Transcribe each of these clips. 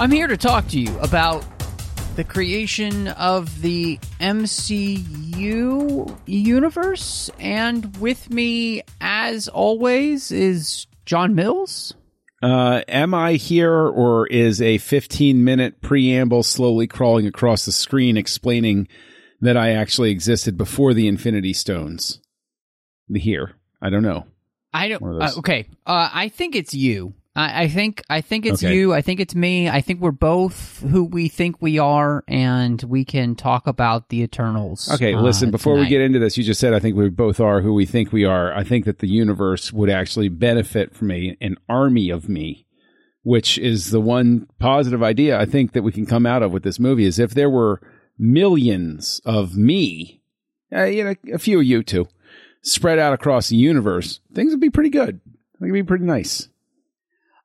I'm here to talk to you about the creation of the MCU universe, and with me, as always, is John Mills. Uh, am I here, or is a 15 minute preamble slowly crawling across the screen explaining that I actually existed before the Infinity Stones? The here, I don't know. I don't. Uh, okay, uh, I think it's you. I, I think I think it's Okay. you. I think it's me. I think we're both who we think we are, and we can talk about the Eternals. Okay, uh, listen, before we get into this, you just said I think we both are who we think we are. I think that the universe would actually benefit from a, an army of me, which is the one positive idea I think that we can come out of with this movie is if there were millions of me, uh, you know, a few of you too, spread out across the universe, things would be pretty good. I think it'd be pretty nice.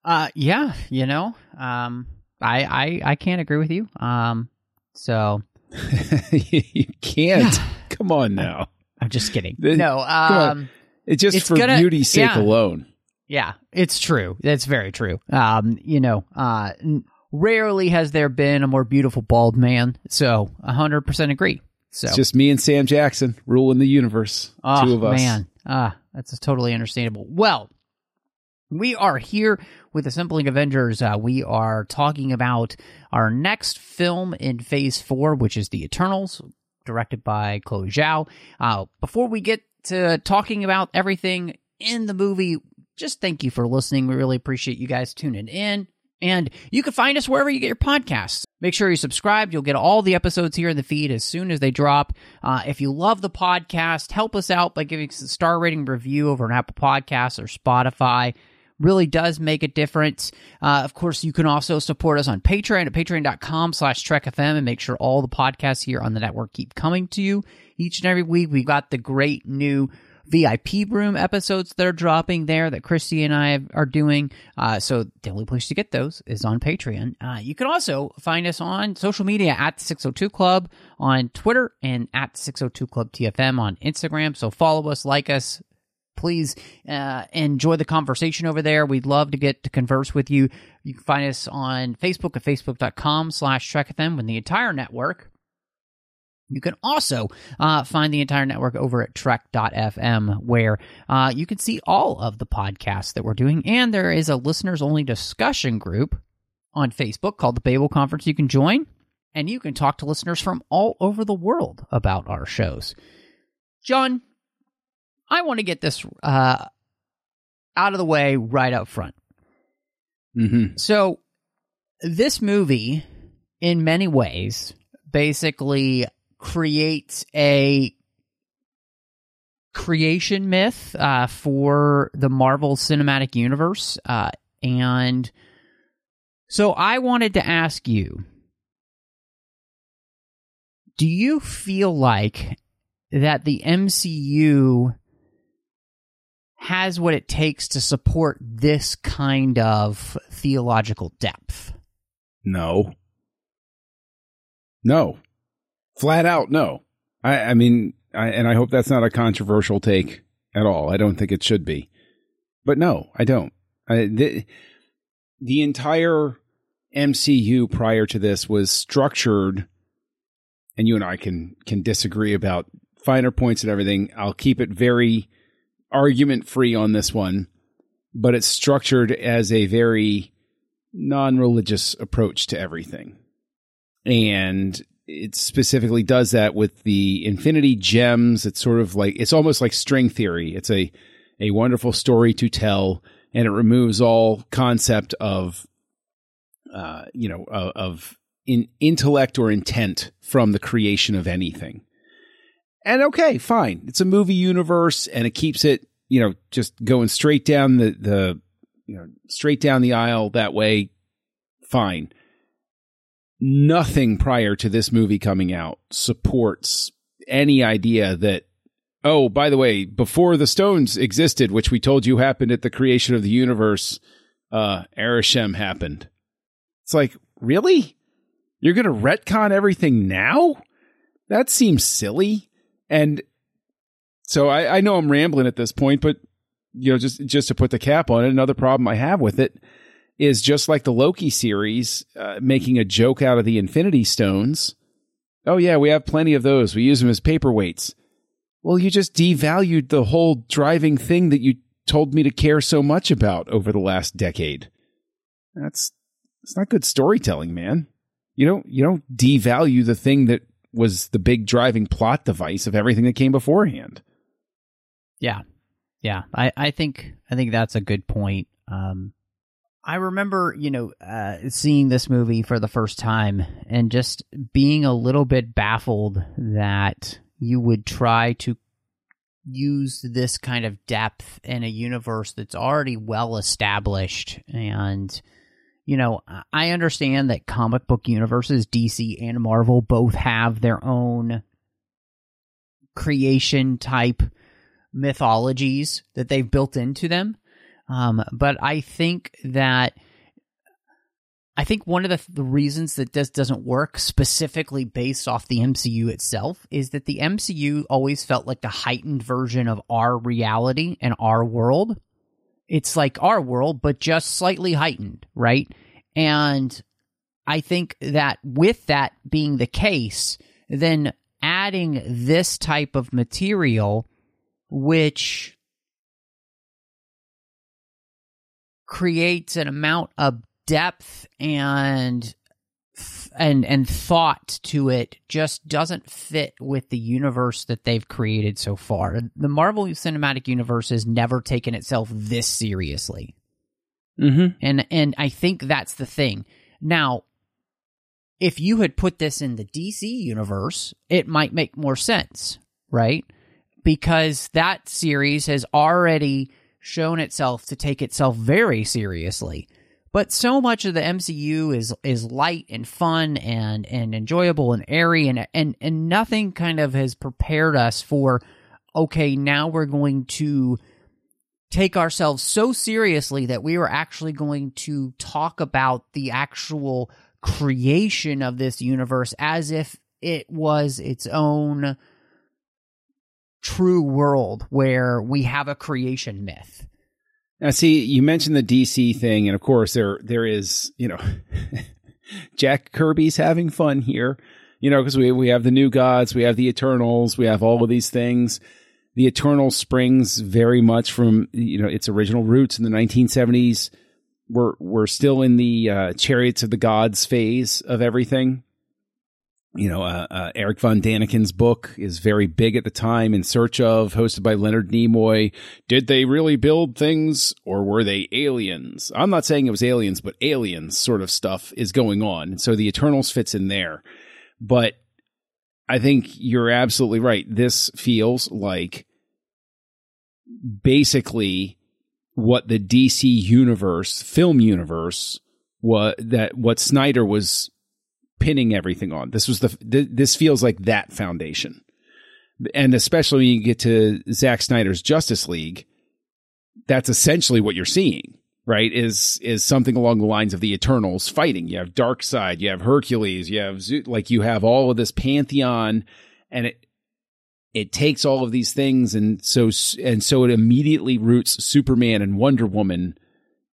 Uh, yeah, you know, um, I, I, I can't agree with you. Um, so you can't. Yeah. Come on now. I'm just kidding. No, um, It's just It's for gonna- beauty's sake yeah. alone. yeah, it's true. That's very true. Um, you know, uh, n- rarely has there been a more beautiful bald man. So, hundred percent agree. So, It's just me and Sam Jackson ruling the universe. Oh, Two of us. man. Ah, that's totally understandable. Well, we are here with the Assembling Avengers. Uh, we are talking about our next film in Phase 4, which is The Eternals, directed by Chloe Zhao. Uh, before we get to talking about everything in the movie, just thank you for listening. We really appreciate you guys tuning in. And you can find us wherever you get your podcasts. Make sure you subscribe. You'll get all the episodes here in the feed as soon as they drop. Uh, if you love the podcast, help us out by giving us a star rating review over on Apple Podcasts or Spotify. Really does make a difference. Uh, of course, you can also support us on Patreon at patreon.com slash trekfm and make sure all the podcasts here on the network keep coming to you each and every week. We've got the great new VIP room episodes that are dropping there that Christy and I are doing. Uh, so the only place to get those is on Patreon. Uh, you can also find us on social media at the 602 Club on Twitter and at 602 Club TFM on Instagram. So follow us, like us. Please uh, enjoy the conversation over there. We'd love to get to converse with you. You can find us on Facebook at facebook.com slash trekfm when the entire network you can also uh, find the entire network over at trek.fm, where uh, you can see all of the podcasts that we're doing. And there is a listeners only discussion group on Facebook called the Babel Conference you can join. And you can talk to listeners from all over the world about our shows. John, I want to get this uh, out of the way right up front. Mm-hmm. So, this movie, in many ways, basically creates a creation myth uh, for the Marvel Cinematic Universe. Uh, and so, I wanted to ask you do you feel like that the MCU has what it takes to support this kind of theological depth. No. No. Flat out, no. I, I mean, I, and I hope that's not a controversial take at all. I don't think it should be. But no, I don't. I, the, the entire MCU prior to this was structured, and you and I can can disagree about finer points and everything. I'll keep it very argument free on this one, but it's structured as a very non religious approach to everything. And it specifically does that with the infinity gems. It's sort of like, it's almost like string theory. It's a, a wonderful story to tell, and it removes all concept of, uh, you know, of, of in intellect or intent from the creation of anything. And okay, fine. It's a movie universe and it keeps it, you know, just going straight down the, the, you know, straight down the aisle that way. Fine. nothing prior to this movie coming out supports any idea that oh by the way before the stones existed which we told you happened at the creation of the universe uh Arishem happened it's like really you're going to retcon everything now that seems silly and so I, I know i'm rambling at this point but you know just just to put the cap on it another problem i have with it is just like the Loki series, uh, making a joke out of the Infinity Stones. Oh, yeah, we have plenty of those. We use them as paperweights. Well, you just devalued the whole driving thing that you told me to care so much about over the last decade. That's it's not good storytelling, man. You don't you don't devalue the thing that was the big driving plot device of everything that came beforehand. Yeah. Yeah. I, I think I think that's a good point. Um I remember, you know, uh, seeing this movie for the first time and just being a little bit baffled that you would try to use this kind of depth in a universe that's already well established. And, you know, I understand that comic book universes, DC and Marvel, both have their own creation type mythologies that they've built into them um, but I think that I think one of the, the reasons that this doesn't work specifically based off the MCU itself is that the MCU always felt like the heightened version of our reality and our world. It's like our world, but just slightly heightened, right? And I think that with that being the case, then adding this type of material, which creates an amount of depth and and and thought to it just doesn't fit with the universe that they've created so far. The Marvel Cinematic Universe has never taken itself this seriously. Mm-hmm. And and I think that's the thing. Now, if you had put this in the DC universe, it might make more sense, right? Because that series has already shown itself to take itself very seriously. But so much of the MCU is is light and fun and and enjoyable and airy and and and nothing kind of has prepared us for okay, now we're going to take ourselves so seriously that we are actually going to talk about the actual creation of this universe as if it was its own true world where we have a creation myth. Now, see, you mentioned the DC thing, and of course, there there is, you know, Jack Kirby's having fun here, you know, because we we have the new gods, we have the Eternals, we have all of these things. The Eternal springs very much from you know its original roots in the 1970s. We're we're still in the uh, chariots of the gods phase of everything you know, uh, uh, Eric von Daniken's book is very big at the time. In Search of, hosted by Leonard Nimoy. Did they really build things, or were they aliens? I'm not saying it was aliens, but aliens sort of stuff is going on, so the Eternals fits in there. But I think you're absolutely right. This feels like basically what the DC universe, film universe, what that what Snyder was pinning everything on. This was the th- this feels like that foundation, and especially when you get to Zack Snyder's Justice League, that's essentially what you're seeing. Right is is something along the lines of the Eternals fighting. You have Darkseid, you have Hercules, you have like you have all of this pantheon, and it it takes all of these things and so and so it immediately roots Superman and Wonder Woman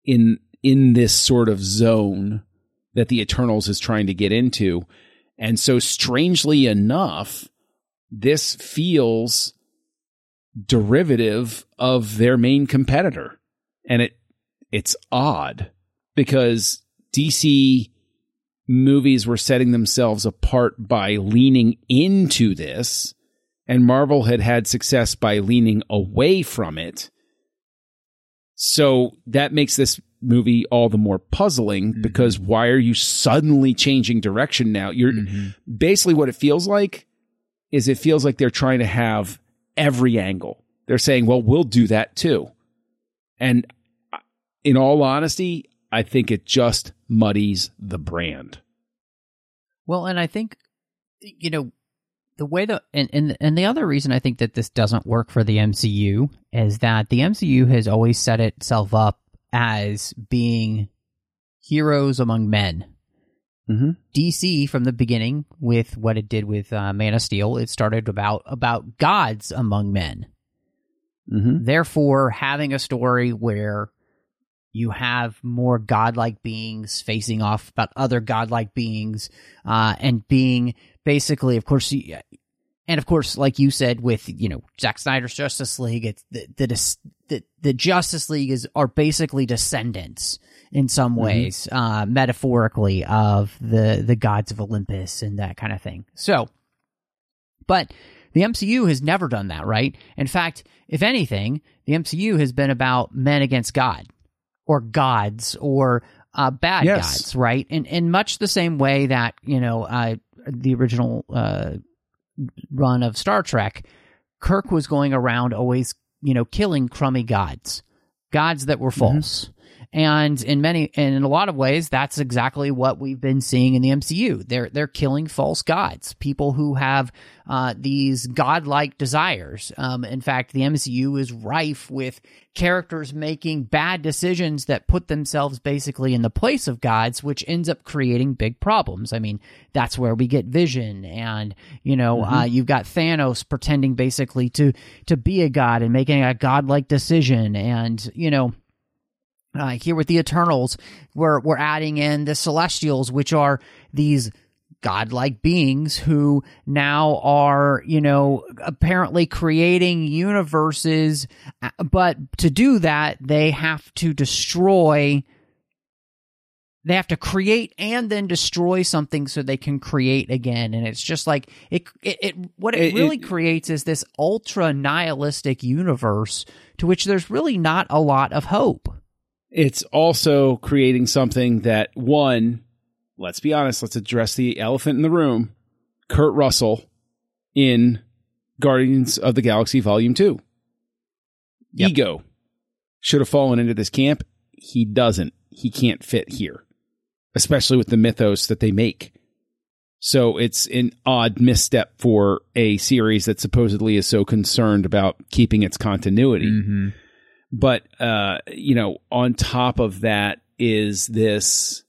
in in this sort of zone that the Eternals is trying to get into. And so, strangely enough, this feels derivative of their main competitor. And it it's odd because DC movies were setting themselves apart by leaning into this and Marvel had had success by leaning away from it. So that makes this movie all the more puzzling mm-hmm. because why are you suddenly changing direction now? You're mm-hmm. basically what it feels like is it feels like they're trying to have every angle. They're saying, well, we'll do that too. And in all honesty, I think it just muddies the brand. Well, and I think you know the way that and, and and the other reason I think that this doesn't work for the MCU is that the MCU has always set itself up as being heroes among men. Mm-hmm. DC from the beginning with what it did with uh, Man of Steel, it started about about gods among men. Mm-hmm. Therefore, having a story where you have more godlike beings facing off about other godlike beings, uh, and being basically, of course, and of course, like you said, with you know Zack Snyder's Justice League, it's the the the, the Justice League is are basically descendants in some ways, uh, metaphorically, of the the gods of Olympus and that kind of thing. So, but the MCU has never done that, right? In fact, if anything, the MCU has been about men against God or gods or uh, bad Yes. gods, right? In in much the same way that you know uh, the original uh, run of Star Trek, Kirk was going around always you know killing crummy gods, gods that were mm-hmm. false. And in many and in a lot of ways, that's exactly what we've been seeing in the MCU. They're they're killing false gods, people who have uh, these godlike desires. Um, in fact, the MCU is rife with characters making bad decisions that put themselves basically in the place of gods, which ends up creating big problems. I mean, that's where we get Vision, and you know, uh, you've got Thanos pretending basically to to be a god and making a godlike decision, and you know uh, here with the Eternals, we're we're adding in the Celestials, which are these godlike beings who now are, you know, apparently creating universes, uh, but to do that, they have to destroy. They have to create and then destroy something so they can create again, and it's just like it. It, it what it, It- really it- creates is this ultra nihilistic universe to which there's really not a lot of hope. It's also creating something that one, let's be honest, let's address the elephant in the room. Kurt Russell in Guardians of the Galaxy Volume 2. Yep. Ego should have fallen into this camp. He doesn't. He can't fit here, especially with the mythos that they make. So it's an odd misstep for a series that supposedly is so concerned about keeping its continuity Mm-hmm. But uh you know on top of that is this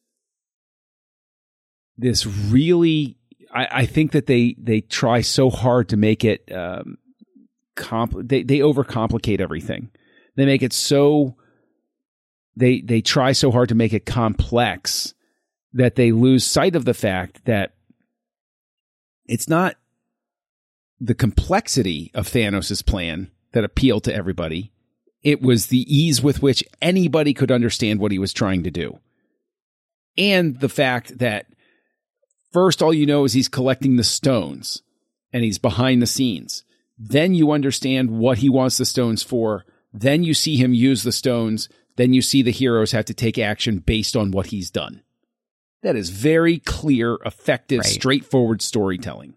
this really i i think that they they try so hard to make it um they they overcomplicate everything. They make it so they they try so hard to make it complex that they lose sight of the fact that it's not the complexity of Thanos' plan that appealed to everybody it was the ease with which anybody could understand what he was trying to do. And the fact that first all you know is he's collecting the stones and he's behind the scenes. Then you understand what he wants the stones for. Then you see him use the stones. Then you see the heroes have to take action based on what he's done. That is very clear, effective, Right. straightforward storytelling.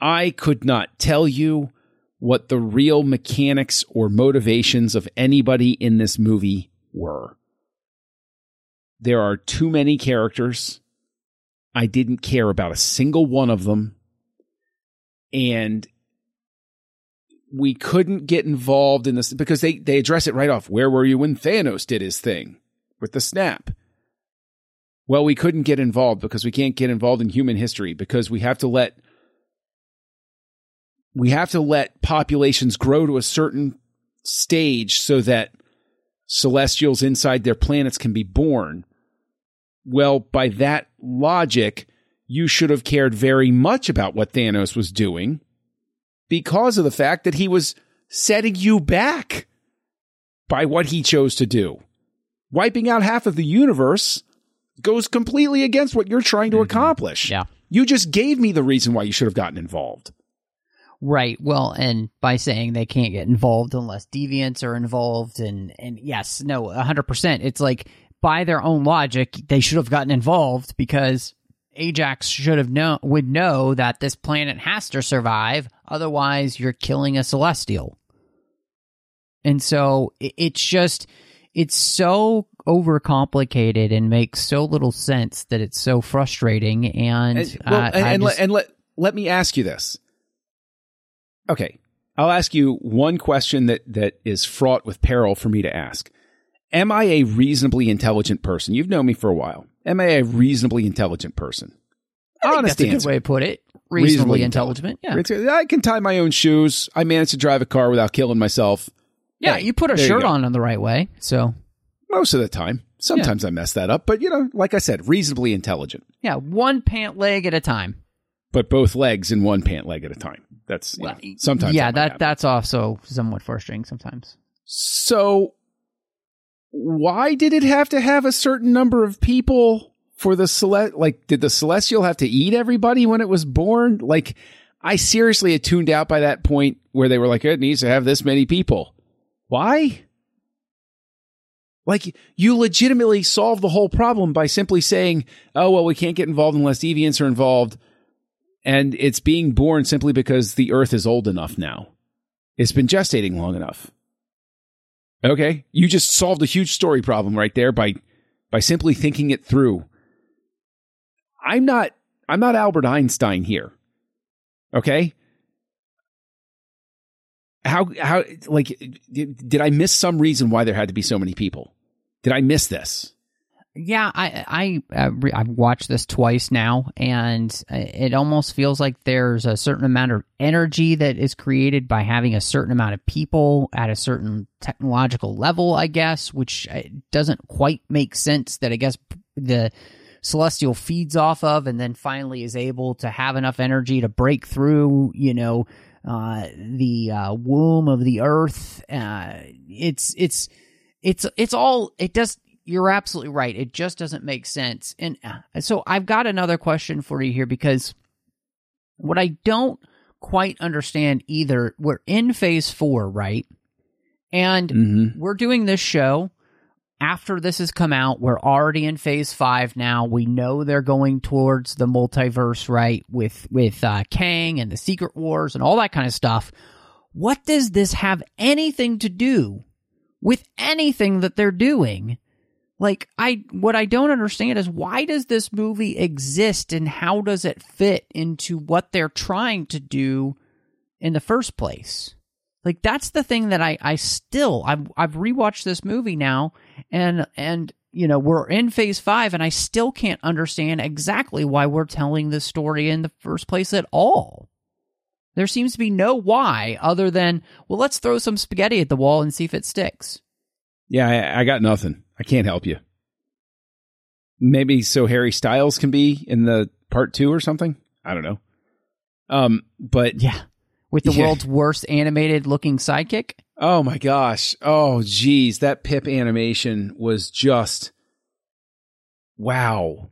I could not tell you what the real mechanics or motivations of anybody in this movie were. There are too many characters. I didn't care about a single one of them. And we couldn't get involved in this because they, they address it right off. Where were you when Thanos did his thing with the snap? Well, we couldn't get involved because we can't get involved in human history because we have to let we have to let populations grow to a certain stage so that celestials inside their planets can be born. Well, by that logic, you should have cared very much about what Thanos was doing because of the fact that he was setting you back by what he chose to do. Wiping out half of the universe goes completely against what you're trying to mm-hmm. accomplish. Yeah. You just gave me the reason why you should have gotten involved. Right. Well, and by saying they can't get involved unless deviants are involved, and and yes, no, hundred percent. It's like by their own logic, they should have gotten involved because Ajax should have known would know that this planet has to survive. Otherwise, you're killing a celestial. And so it, it's just it's so overcomplicated and makes so little sense that it's so frustrating. And And, well, uh, and, and, just- let, and let let me ask you this. Okay, I'll ask you one question that that is fraught with peril for me to ask. Am I a reasonably intelligent person? You've known me for a while. Am I a reasonably intelligent person? I think Honest that's a good way to put it. Reasonably, intelligent. Yeah. I can tie my own shoes. I manage to drive a car without killing myself. Yeah. Hey, You put a there you shirt go. on in the right way. So, Most of the time. Sometimes I mess that up, but you know, like I said, reasonably intelligent. yeah, one pant leg at a time. But both legs in one pant leg at a time. That's you know, sometimes. yeah, might that happen. that's also somewhat frustrating sometimes. So, why did it have to have a certain number of people for the celest? Like, did the celestial have to eat everybody when it was born? Like, I seriously had tuned out by that point where they were like, it needs to have this many people. Why? Like, you legitimately solve the whole problem by simply saying, oh, well, we can't get involved unless deviants are involved. And it's being born simply because the earth is old enough now. It's been gestating long enough. Okay, you just solved a huge story problem right there by by simply thinking it through. I'm not I'm not Albert Einstein here. Okay? How how like did, I miss some reason why there had to be so many people? Did I miss this? Yeah, I I I've watched this twice now, and it almost feels like there's a certain amount of energy that is created by having a certain amount of people at a certain technological level, I guess, which uh, doesn't quite make sense. That I guess the celestial feeds off of, and then finally is able to have enough energy to break through, you know, uh, the uh, womb of the earth. Uh, it's it's it's it's all it does you're absolutely right. It just doesn't make sense. And uh, so I've got another question for you here because what I don't quite understand either, we're in phase four, right? And Mm-hmm. we're doing this show after this has come out. We're already in phase five now. We know they're going towards the multiverse, right? With with uh, Kang and the Secret Wars and all that kind of stuff. What does this have anything to do with anything that they're doing? Like I what I don't understand is why does this movie exist and how does it fit into what they're trying to do in the first place? Like that's the thing that I I still I've I've rewatched this movie now and and you know we're in phase 5 and I still can't understand exactly why we're telling this story in the first place at all. There seems to be no why other than well let's throw some spaghetti at the wall and see if it sticks. Yeah, I, I got nothing. I can't help you. Maybe so Harry Styles can be in the part two or something. I don't know. Um, but Yeah. With the Yeah. world's worst animated looking sidekick? Oh my gosh. Oh geez, that Pip animation was just wow.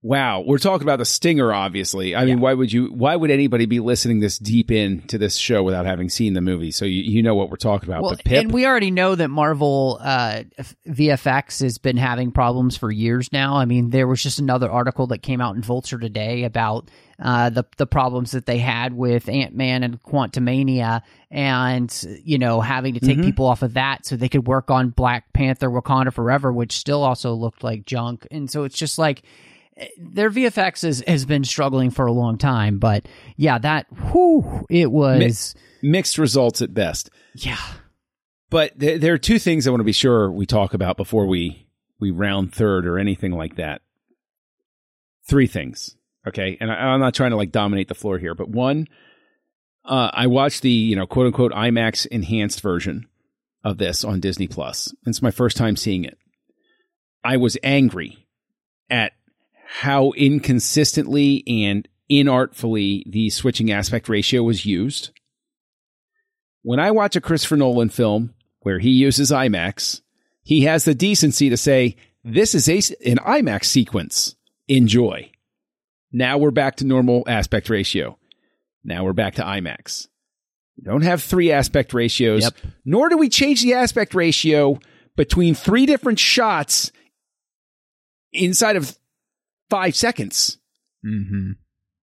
Wow. We're talking about the stinger, obviously. I mean, why would you why would anybody be listening this deep in to this show without having seen the movie? So you, you know what we're talking about. Well, but Pip and we already know that Marvel uh, VFX has been having problems for years now. I mean, there was just another article that came out in Vulture today about uh, the the problems that they had with Ant Man and Quantumania, and you know having to take Mhm. people off of that so they could work on Black Panther: Wakanda Forever, which still also looked like junk. And so it's just like their VFX has has been struggling for a long time. But yeah, that whew, it was mixed results at best. yeah. But th- there are two things I want to be sure we talk about before we we round third or anything like that. Three things, okay? And I, I'm not trying to like dominate the floor here, but one, uh, I watched the you know quote unquote IMAX enhanced version of this on Disney Plus. It's my first time seeing it. I was angry at how inconsistently and inartfully the switching aspect ratio was used when I watch a Christopher Nolan film where he uses IMAX, he has the decency to say, This is a, an IMAX sequence. Enjoy. Now we're back to normal aspect ratio. Now we're back to IMAX. We don't have three aspect ratios, Yep. nor do we change the aspect ratio between three different shots inside of five seconds. Mm-hmm.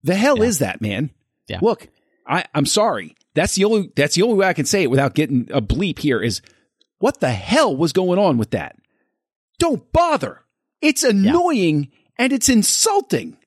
The hell Yeah. is that, man? Yeah. Look, I, I'm sorry. That's the only that's the only way I can say it without getting a bleep here is what the hell was going on with that? don't bother. It's annoying and it's insulting.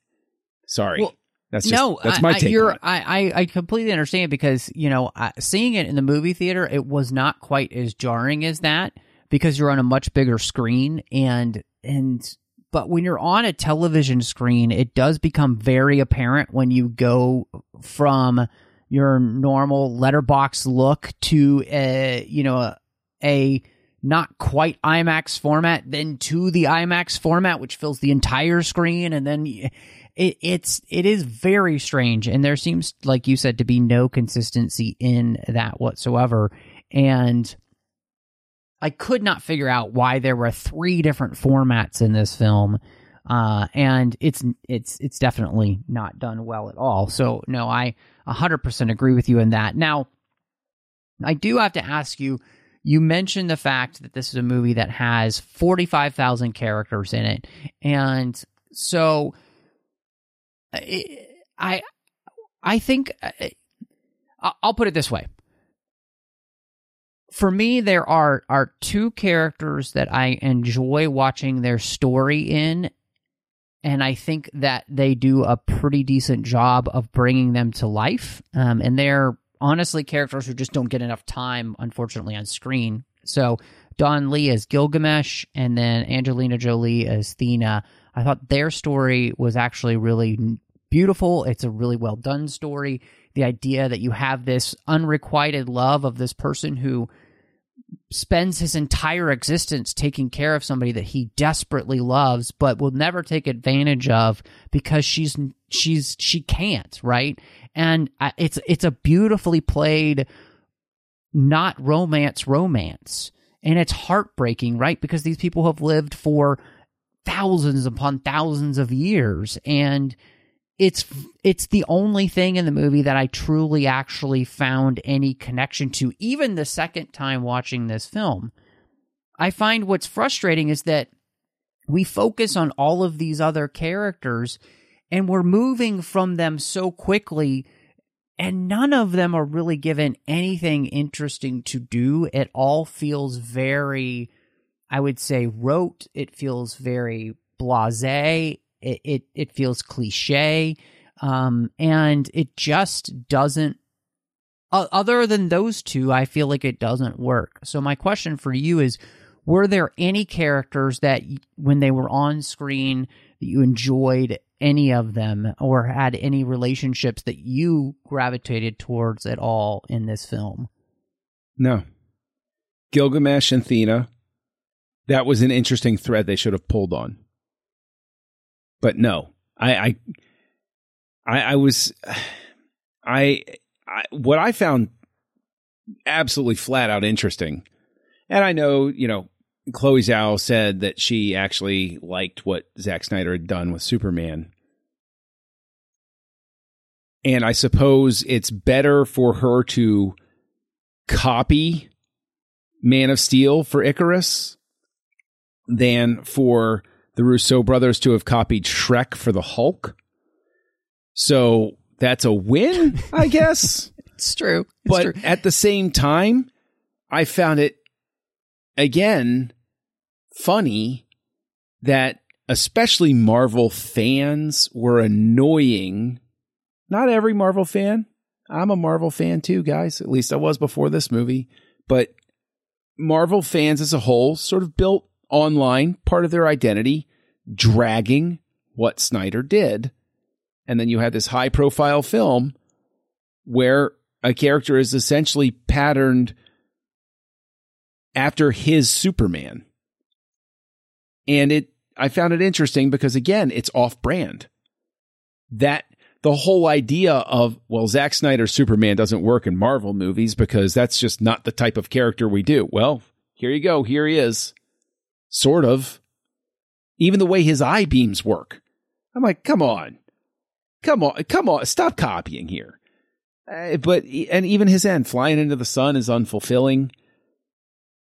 Sorry. Well, that's just, no, that's my I, take. You're, on it. I, I, I completely understand because you know, I, seeing it in the movie theater, it was not quite as jarring as that because you're on a much bigger screen and and but when you're on a television screen, it does become very apparent when you go from your normal letterbox look to a you know a, a not quite IMAX format, then to the IMAX format, which fills the entire screen, and then it, it's it is very strange, and there seems, like you said, to be no consistency in that whatsoever, and I could not figure out why there were three different formats in this film. Uh, and it's it's it's definitely not done well at all. So no, I 100% agree with you in that. Now, I do have to ask you you mentioned the fact that this is a movie that has 45,000 characters in it. And so I I think I'll put it this way. For me there are are two characters that I enjoy watching their story in and I think that they do a pretty decent job of bringing them to life. Um, and they're honestly characters who just don't get enough time, unfortunately, on screen. So Don Lee as Gilgamesh, and then Angelina Jolie as Thena. I thought their story was actually really beautiful. It's a really well done story. The idea that you have this unrequited love of this person who spends his entire existence taking care of somebody that he desperately loves but will never take advantage of because she's she's she can't right? And it's it's a beautifully played not romance romance. And it's heartbreaking right? Because these people have lived for thousands upon thousands of years. And it's it's the only thing in the movie that I truly actually found any connection to even the second time watching this film. I find what's frustrating is that we focus on all of these other characters and we're moving from them so quickly and none of them are really given anything interesting to do. It all feels very I would say rote, it feels very blasé it it, it feels cliche, um, and it just doesn't. Uh, other than those two, I feel like it doesn't work. So my question for you is: Were there any characters that, when they were on screen, that you enjoyed any of them, or had any relationships that you gravitated towards at all in this film? No. Gilgamesh and Thena. That was an interesting thread they should have pulled on but no, I, I, I, I was, I, I, what I found absolutely flat out interesting, and I know, you know, Chloe Zhao said that she actually liked what Zack Snyder had done with Superman. And I suppose it's better for her to copy Man of Steel for Icarus than for the Russo brothers to have copied Shrek for the Hulk. So that's a win, I guess. it's true. It's but true. at the same time, I found it again funny that especially Marvel fans were annoying. Not every Marvel fan. I'm a Marvel fan too, guys. At least I was before this movie. But Marvel fans as a whole sort of built online part of their identity dragging what Snyder did. And then you had this high profile film where a character is essentially patterned after his Superman. And it, I found it interesting because again, it's off brand. That the whole idea of, well, Zack Snyder's Superman doesn't work in Marvel movies because that's just not the type of character we do. Well, here you go. Here he is. Sort of even the way his eye beams work. I'm like, come on, come on, come on, stop copying here. Uh, but and even his end, flying into the sun, is unfulfilling.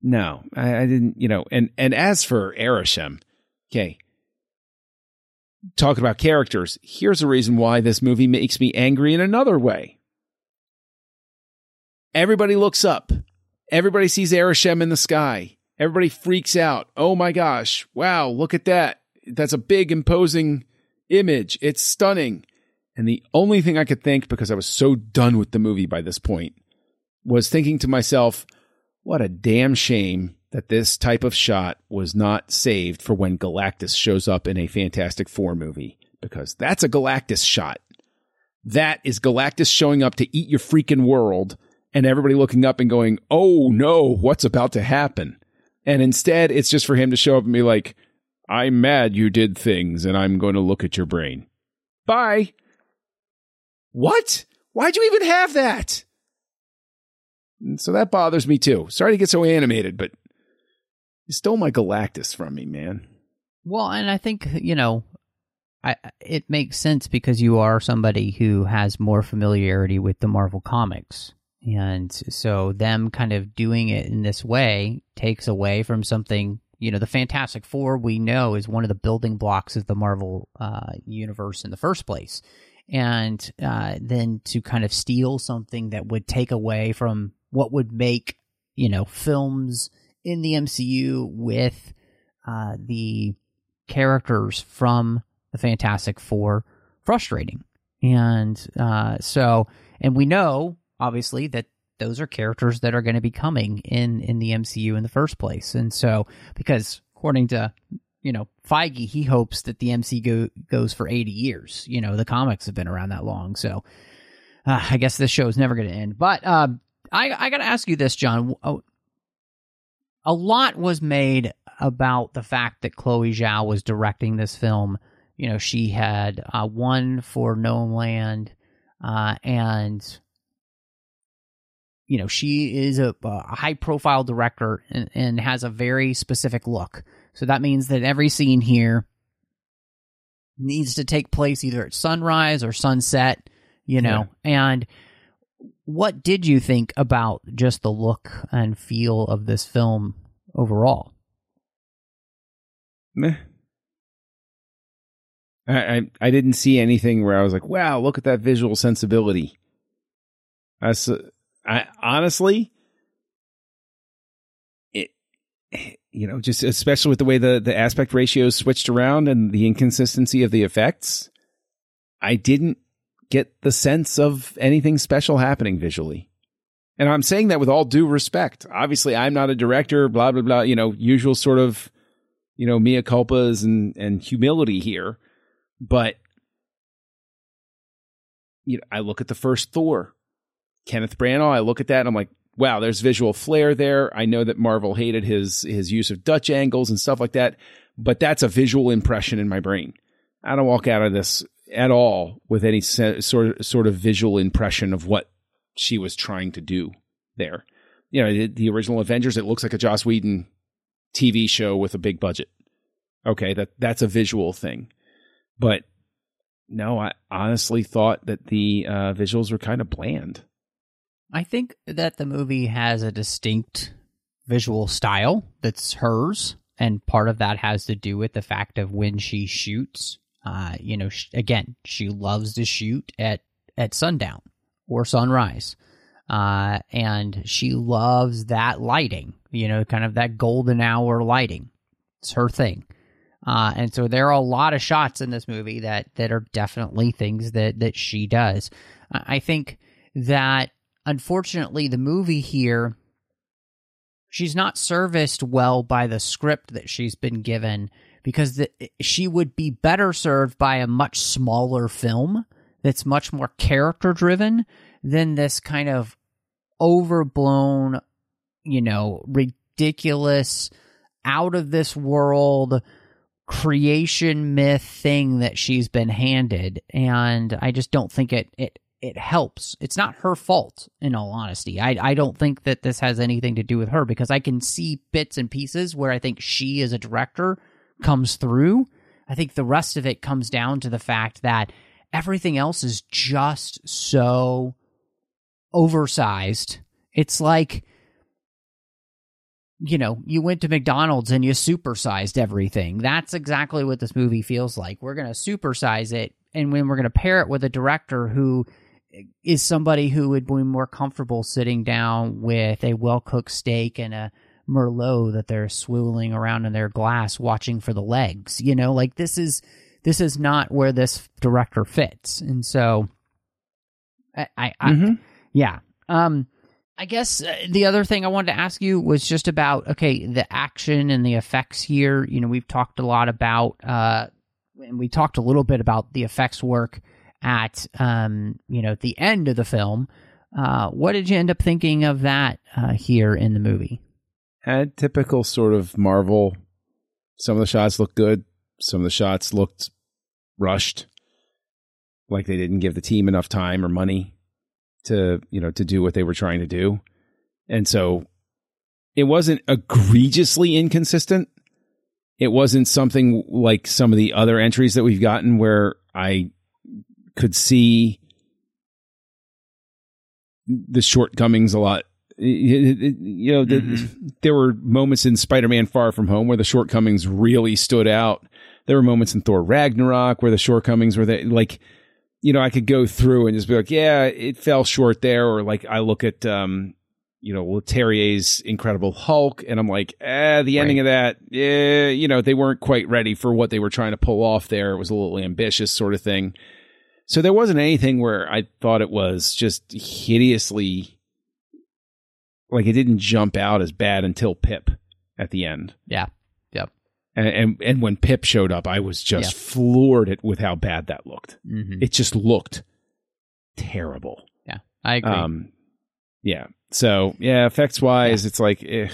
No, I, I didn't. You know, and and as for Arishem, okay, talking about characters, here's a reason why this movie makes me angry in another way. Everybody looks up. Everybody sees Arishem in the sky. Everybody freaks out. Oh my gosh. Wow, look at that. That's a big, imposing image. It's stunning. And the only thing I could think, because I was so done with the movie by this point, was thinking to myself, what a damn shame that this type of shot was not saved for when Galactus shows up in a Fantastic Four movie, because that's a Galactus shot. That is Galactus showing up to eat your freaking world and everybody looking up and going, oh no, what's about to happen? And instead, it's just for him to show up and be like, I'm mad you did things and I'm going to look at your brain. Bye. What? Why'd you even have that? And so that bothers me too. Sorry to get so animated, but you stole my Galactus from me, man. Well, and I think, you know, I, it makes sense because you are somebody who has more familiarity with the Marvel comics. And so them kind of doing it in this way takes away from something, you know, the Fantastic Four we know is one of the building blocks of the Marvel uh, universe in the first place. And uh, then to kind of steal something that would take away from what would make, you know, films in the MCU with uh, the characters from the Fantastic Four frustrating. And uh, so, and we know obviously that those are characters that are going to be coming in in the MCU in the first place. And so, because according to you know Feige, he hopes that the MCU go, goes for eighty years. You know, the comics have been around that long, so uh, I guess this show is never going to end. But uh, I I got to ask you this, John. A lot was made about the fact that Chloe Zhao was directing this film. You know, she had uh, won for Nomadland, uh, and you know, she is a, a high profile director and, and, has a very specific look. So that means that every scene here needs to take place either at sunrise or sunset, you know. Yeah. And what did you think about just the look and feel of this film overall? Meh. I, I, I didn't see anything where I was like, wow, look at that visual sensibility. I, I honestly, it, you know, just especially with the way the, the aspect ratios switched around and the inconsistency of the effects, I didn't get the sense of anything special happening visually. And I'm saying that with all due respect. Obviously, I'm not a director, blah, blah, blah, you know, usual sort of, you know, mea culpas and, and humility here. But, you know, I look at the first Thor Kenneth Branagh. I look at that and I'm like, wow, there's visual flair there. I know that Marvel hated his his use of Dutch angles and stuff like that, but that's a visual impression in my brain. I don't walk out of this at all with any sort sort of visual impression of what she was trying to do there. You know, the, the original Avengers, it looks like a Joss Whedon TV show with a big budget. Okay, that that's a visual thing, but no, I honestly thought that the uh, visuals were kind of bland. I think that the movie has a distinct visual style that's hers, and part of that has to do with the fact of when she shoots. Uh, you know, sh- again, she loves to shoot at at sundown or sunrise, uh, and she loves that lighting. You know, kind of that golden hour lighting. It's her thing. Uh, and so there are a lot of shots in this movie that that are definitely things that that she does. I think that unfortunately, the movie here, she's not serviced well by the script that she's been given because the, she would be better served by a much smaller film that's much more character driven than this kind of overblown, you know, ridiculous, out of this world creation myth thing that she's been handed. And i just don't think it it it helps. It's not her fault, in all honesty. I, I don't think that this has anything to do with her because I can see bits and pieces where I think she, as a director, comes through. I think the rest of it comes down to the fact that everything else is just so oversized. It's like, you know, you went to McDonald's and you supersized everything. That's exactly what this movie feels like. We're going to supersize it. And when we're going to pair it with a director who is somebody who would be more comfortable sitting down with a well cooked steak and a Merlot that they're swooling around in their glass watching for the legs. You know, like this is this is not where this director fits. And so I, I, I Mhm. yeah. Um I guess uh, the other thing I wanted to ask you was just about okay, the action and the effects here. You know, we've talked a lot about uh and we talked a little bit about the effects work at um, you know, the end of the film. Uh what did you end up thinking of that uh here in the movie? had typical sort of Marvel. Some of the shots looked good. Some of the shots looked rushed, like they didn't give the team enough time or money to you know to do what they were trying to do, and so it wasn't egregiously inconsistent. It wasn't something like some of the other entries that we've gotten where I could see the shortcomings a lot you know, the, there were moments in Spider-Man: Far From Home where the shortcomings really stood out. There were moments in Thor: Ragnarok where the shortcomings were there. Like, you know, I could go through and just be like, yeah, it fell short there. Or like, I look at, um, you know, Terrier's Incredible Hulk, and I'm like, eh, the ending of that, yeah, you know, they weren't quite ready for what they were trying to pull off there. It was a little ambitious, sort of thing. So there wasn't anything where I thought it was just hideously like it didn't jump out as bad until Pip at the end. Yeah. Yep. And and, and when Pip showed up, I was just Yeah. floored at with how bad that looked. Mm-hmm. It just looked terrible. Yeah. I agree. Um yeah. So, yeah, effects wise, it's like eh,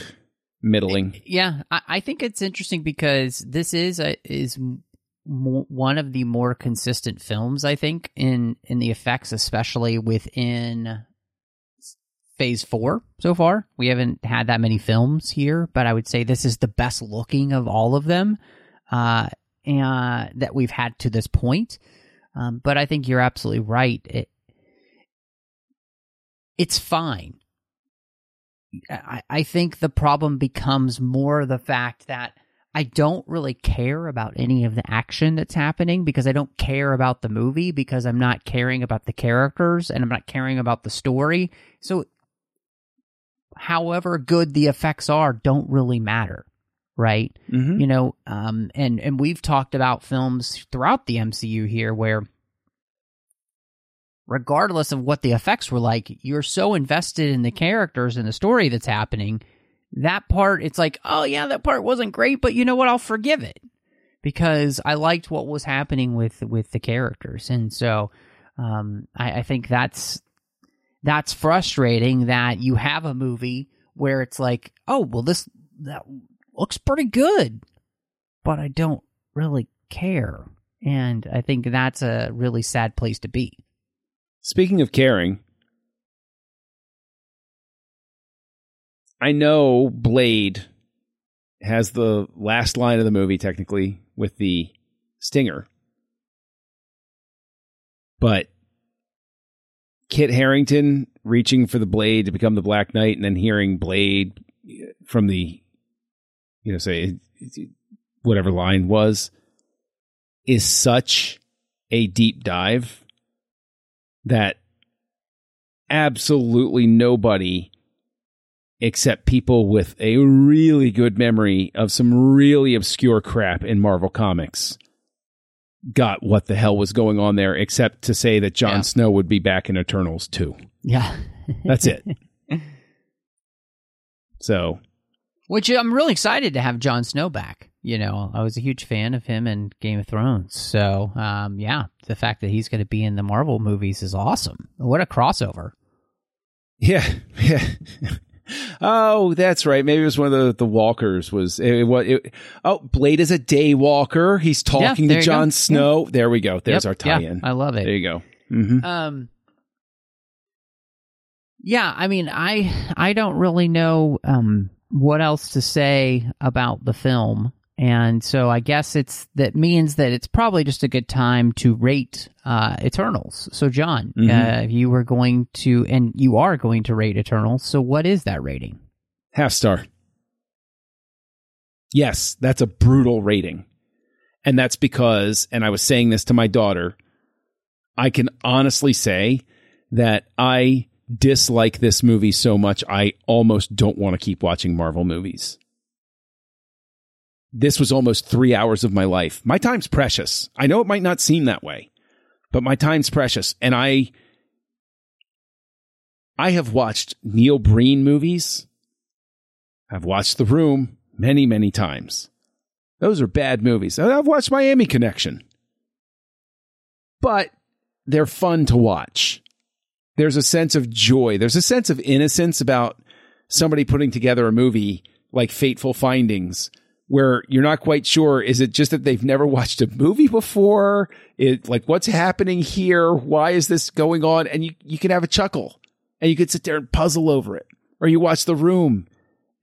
middling. Yeah, I, I think it's interesting because this is a, is one of the more consistent films. I think in in the effects, especially within Phase Four so far. We haven't had that many films here, but I would say this is the best looking of all of them, uh, and that we've had to this point. Um, but I think you're absolutely right. It it's fine. I, I think the problem becomes more the fact that I don't really care about any of the action that's happening because I don't care about the movie because I'm not caring about the characters and I'm not caring about the story. So, however good the effects are, don't really matter, right? Mm-hmm. you know um and and we've talked about films throughout the MCU here where regardless of what the effects were like you're so invested in the characters and the story that's happening that part it's like oh yeah that part wasn't great but you know what I'll forgive it because I liked what was happening with with the characters and so um I, I think that's that's frustrating that you have a movie where it's like oh well this that looks pretty good, but I don't really care. And I think that's a really sad place to be. Speaking of caring, I know Blade has the last line of the movie, technically, with the stinger. But Kit Harington reaching for the blade to become the Black Knight and then hearing Blade from the, you know, say whatever line was, is such a deep dive that absolutely nobody except people with a really good memory of some really obscure crap in Marvel Comics got what the hell was going on there, except to say that Jon Yeah. Snow would be back in Eternals too. Yeah. That's it. so, Which I'm really excited to have Jon Snow back. You know, I was a huge fan of him in Game of Thrones. So, um, yeah, the fact that he's going to be in the Marvel movies is awesome. What a crossover. yeah, yeah. Oh, that's right. Maybe it was one of the, the walkers. Was it, it, oh Blade is a day walker. He's talking there to Jon. Snow. There we go. There's Yep. our tie-in. Yeah, I love it. there you go. hmm Um Yeah, I mean, I I don't really know um what else to say about the film. And so I guess it's that means that it's probably just a good time to rate uh Eternals. So John, Mhm. uh you were going to and you are going to rate Eternals. So what is that rating? Half star. Yes, that's a brutal rating. And that's because, and I was saying this to my daughter, I can honestly say that I dislike this movie so much I almost don't want to keep watching Marvel movies. This was almost three hours of my life. My time's precious. I know it might not seem that way, but my time's precious. And I, I have watched Neil Breen movies. I've watched The Room many, many times. Those are bad movies. I've watched Miami Connection. But they're fun to watch. There's a sense of joy. There's a sense of innocence about somebody putting together a movie like Fateful Findings where you're not quite sure is it just that they've never watched a movie before? It like what's happening here? Why is this going on? And you you can have a chuckle and you could sit there and puzzle over it. Or you watch the room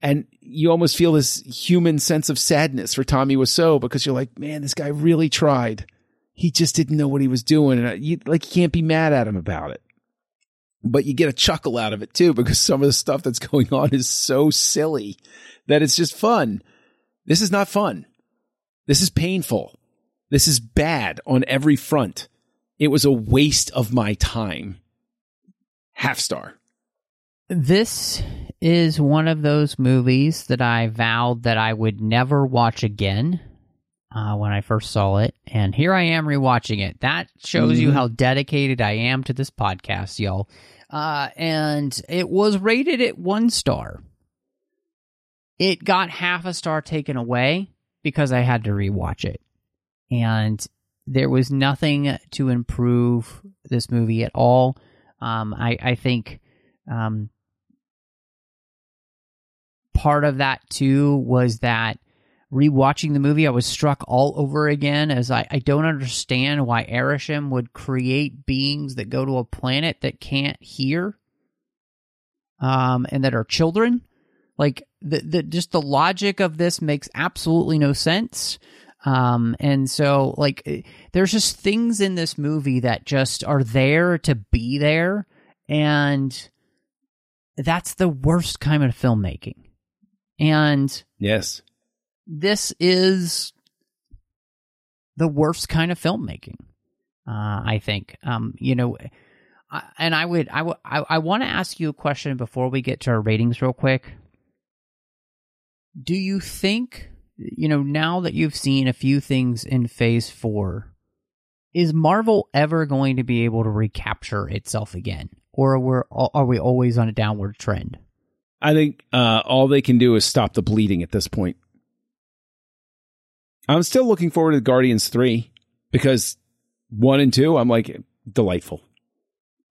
and you almost feel this human sense of sadness for Tommy Wiseau because you're like man this guy really tried. He just didn't know what he was doing. And you like you can't be mad at him about it. But you get a chuckle out of it too because some of the stuff that's going on is so silly that it's just fun this is not fun. This is painful. This is bad on every front. It was a waste of my time. Half star. This is one of those movies that I vowed that I would never watch again uh, when I first saw it. And here I am rewatching it. That shows mm-hmm. you how dedicated I am to this podcast, y'all. Uh, and it was rated at one star. It got half a star taken away because I had to rewatch it. And there was nothing to improve this movie at all. Um, I, I think um, part of that too was that rewatching the movie, I was struck all over again as I, I don't understand why Arishem would create beings that go to a planet that can't hear um, and that are children. Like the, the just the logic of this makes absolutely no sense. Um, and so like eh, there's just things in this movie that just are there to be there, and that's the worst kind of filmmaking. And yes, this is the worst kind of filmmaking. Uh, I think. Um, you know, and I would, I would, I, I want to ask you a question before we get to our ratings, real quick do you think you know now that you've seen a few things in phase 4 is marvel ever going to be able to recapture itself again? Or are we are we always on a downward trend? I think uh, all they can do is stop the bleeding at this point. I'm still looking forward to guardians 3 because 1 and 2 i'm like delightful.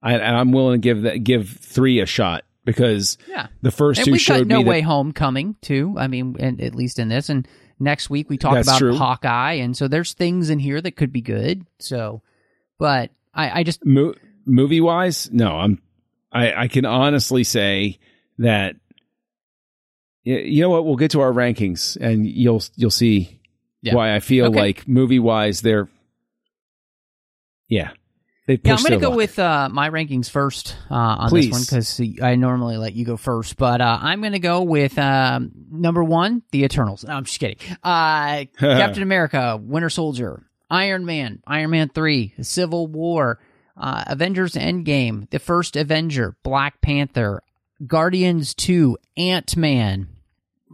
I, i'm willing to give that give 3 a shot because yeah. the first and two we showed got No that, Way Home coming too. I mean, and at least in this, and next week we talk about true. Hawkeye, and so there's things in here that could be good. So, but I, I just Mo- movie wise, no, I'm I, I can honestly say that you know what we'll get to our rankings and you'll you'll see Yeah. why I feel Okay. like movie wise they're yeah they yeah, I'm going to go luck. with uh, my rankings first uh, on Please. this one because I normally let you go first. But uh, I'm going to go with um, number one, The Eternals. No, I'm just kidding. Uh, Captain America, Winter Soldier, Iron Man, Iron Man 3, Civil War, uh, Avengers Endgame, The First Avenger, Black Panther, Guardians 2, Ant Man,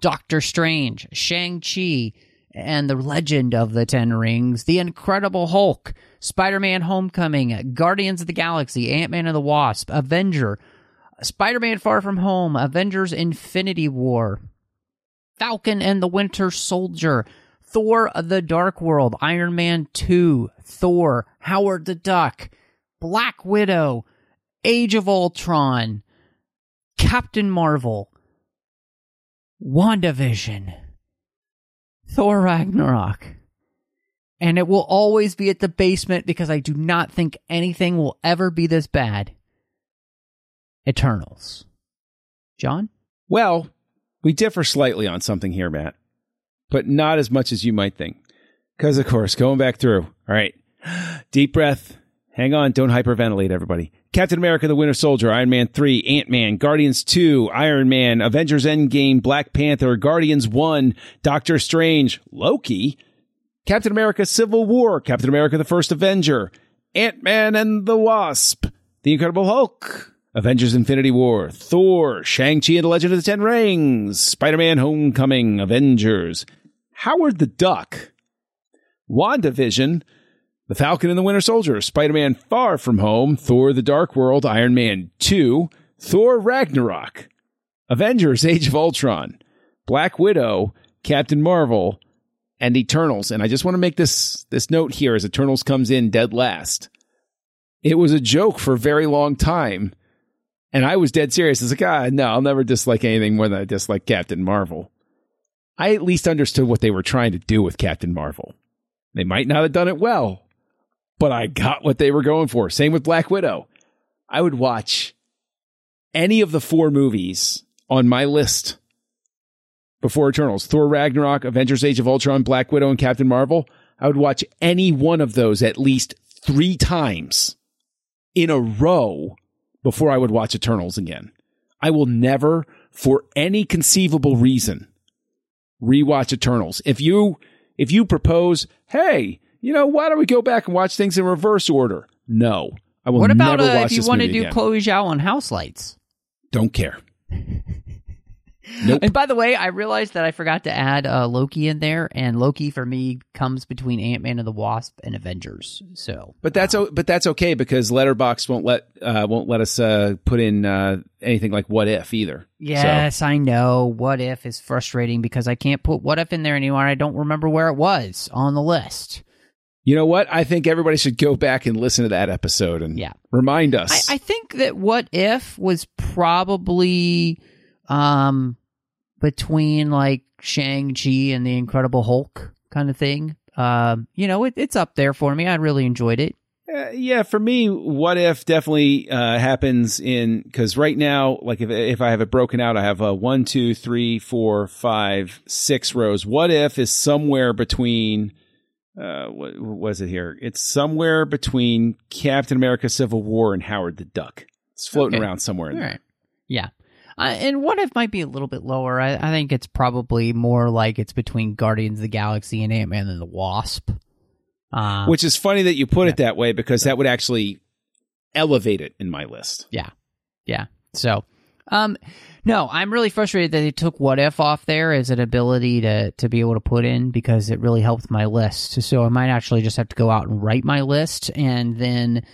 Doctor Strange, Shang-Chi, and The Legend of the Ten Rings, The Incredible Hulk, Spider Man Homecoming, Guardians of the Galaxy, Ant Man and the Wasp, Avenger, Spider Man Far From Home, Avengers Infinity War, Falcon and the Winter Soldier, Thor The Dark World, Iron Man 2, Thor, Howard the Duck, Black Widow, Age of Ultron, Captain Marvel, WandaVision, Thor Ragnarok. And it will always be at the basement because I do not think anything will ever be this bad. Eternals. John? Well, we differ slightly on something here, Matt, but not as much as you might think. Because, of course, going back through. All right. Deep breath. Hang on. Don't hyperventilate, everybody. Captain America, the Winter Soldier, Iron Man 3, Ant Man, Guardians 2, Iron Man, Avengers Endgame, Black Panther, Guardians 1, Doctor Strange, Loki, Captain America Civil War, Captain America the First Avenger, Ant Man and the Wasp, The Incredible Hulk, Avengers Infinity War, Thor, Shang-Chi and the Legend of the Ten Rings, Spider-Man Homecoming, Avengers, Howard the Duck, WandaVision, The Falcon and the Winter Soldier, Spider-Man Far From Home, Thor the Dark World, Iron Man 2, Thor Ragnarok, Avengers Age of Ultron, Black Widow, Captain Marvel, and Eternals. And I just want to make this this note here as Eternals comes in dead last. It was a joke for a very long time and I was dead serious. It's like, ah, no, I'll never dislike anything more than I dislike Captain Marvel. I at least understood what they were trying to do with Captain Marvel. They might not have done it well, but I got what they were going for. Same with Black Widow. I would watch any of the four movies on my list before Eternals Thor Ragnarok, Avengers Age of Ultron, Black Widow, and Captain Marvel. I would watch any one of those at least three times in a row before I would watch Eternals again. I will never, for any conceivable reason, rewatch Eternals. If you if you propose, hey, you know, why don't we go back and watch things in reverse order? No, I will. What about never uh, if you want to do again. Chloe Zhao on House Lights? Don't care. Nope. And by the way, I realized that I forgot to add uh, Loki in there, and Loki for me comes between Ant Man and the Wasp and Avengers. So, But that's o- but that's okay because Letterboxd won't let uh, won't let us uh, put in uh, anything like what if either. yes, I know. What if is frustrating because I can't put what if in there anymore. I don't remember where it was on the list. You know what? I think everybody should go back and listen to that episode and Yeah. remind us. I, I think that what if was probably um between like Shang Chi and the Incredible Hulk kind of thing. Um, you know, it, it's up there for me. I really enjoyed it. Uh, yeah, for me, what if definitely uh, happens in because right now, like if if I have it broken out, I have a one, two, three, four, five, six rows. What if is somewhere between. Uh, what was it here? It's somewhere between Captain America: Civil War and Howard the Duck. It's floating Okay. around somewhere in All there. right. Yeah. Uh, and what if might be a little bit lower. I, I think it's probably more like it's between Guardians of the Galaxy and Ant Man and the Wasp. Uh, Which is funny that you put it that way because that would actually elevate it in my list. Yeah. Yeah. So, um, no, I'm really frustrated that they took what if off there as an ability to to be able to put in because it really helped my list. So I might actually just have to go out and write my list and then,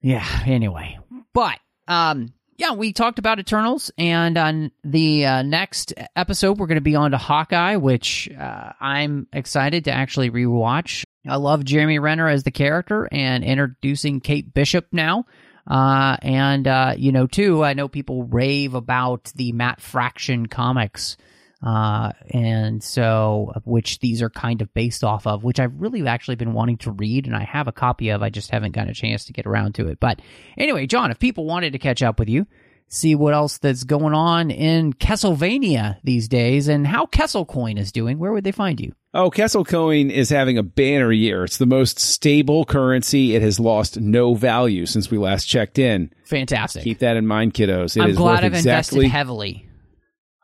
yeah. Anyway, but um, yeah, we talked about Eternals, and on the uh, next episode, we're going to be on to Hawkeye, which uh, I'm excited to actually rewatch. I love Jeremy Renner as the character and introducing Kate Bishop now. Uh, and, uh, you know, too, I know people rave about the Matt Fraction comics. Uh, and so, which these are kind of based off of, which I've really actually been wanting to read and I have a copy of. I just haven't gotten a chance to get around to it. But anyway, John, if people wanted to catch up with you, see what else that's going on in Castlevania these days and how Kessel Coin is doing, where would they find you? Oh, Kessel Coin is having a banner year. It's the most stable currency. It has lost no value since we last checked in. Fantastic. Keep that in mind, kiddos. It I'm is glad I've exactly. invested heavily.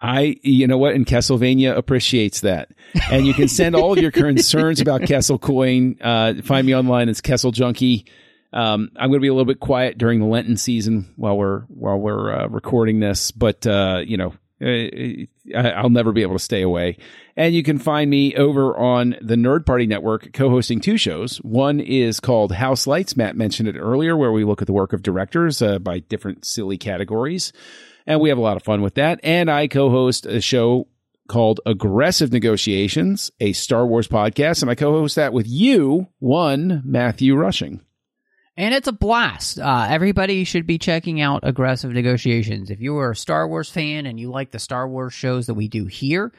I, you know what, and Castlevania appreciates that. And you can send all of your concerns about Kessel Coin. Uh, find me online. It's Kessel Junkie. Um, I'm going to be a little bit quiet during the Lenten season while we're while we're uh, recording this, but uh, you know, uh, I'll never be able to stay away. And you can find me over on the Nerd Party Network, co-hosting two shows. One is called House Lights. Matt mentioned it earlier, where we look at the work of directors uh, by different silly categories and we have a lot of fun with that. And I co-host a show called Aggressive Negotiations, a Star Wars podcast, and I co-host that with you, one Matthew Rushing. And it's a blast. Uh, everybody should be checking out Aggressive Negotiations. If you are a Star Wars fan and you like the Star Wars shows that we do here,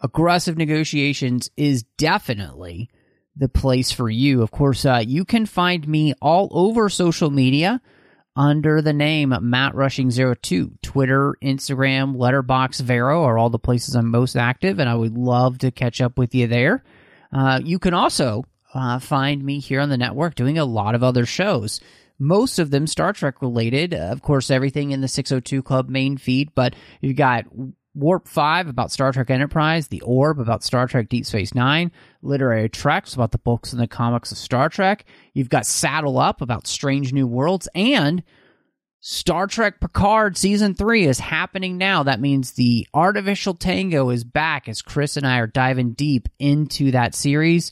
Aggressive Negotiations is definitely the place for you. Of course, uh, you can find me all over social media under the name Matt Rushing 02. Twitter, Instagram, Letterboxd, Vero are all the places I'm most active, and I would love to catch up with you there. Uh, you can also uh, find me here on the network doing a lot of other shows. Most of them Star Trek related. Uh, of course, everything in the 602 Club main feed, but you've got Warp 5 about Star Trek Enterprise, The Orb about Star Trek Deep Space Nine, Literary Treks about the books and the comics of Star Trek. You've got Saddle Up about Strange New Worlds, and Star Trek Picard season three is happening now. That means the artificial tango is back as Chris and I are diving deep into that series.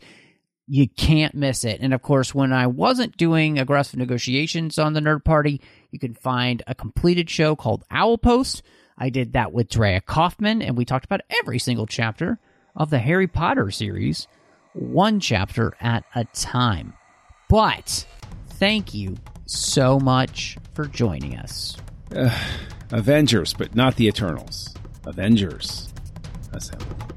You can't miss it. And of course, when I wasn't doing aggressive negotiations on the Nerd Party, you can find a completed show called Owl Post. I did that with Drea Kaufman, and we talked about every single chapter of the Harry Potter series, one chapter at a time. But thank you so much for joining us. Uh, Avengers, but not the Eternals. Avengers. Assemble.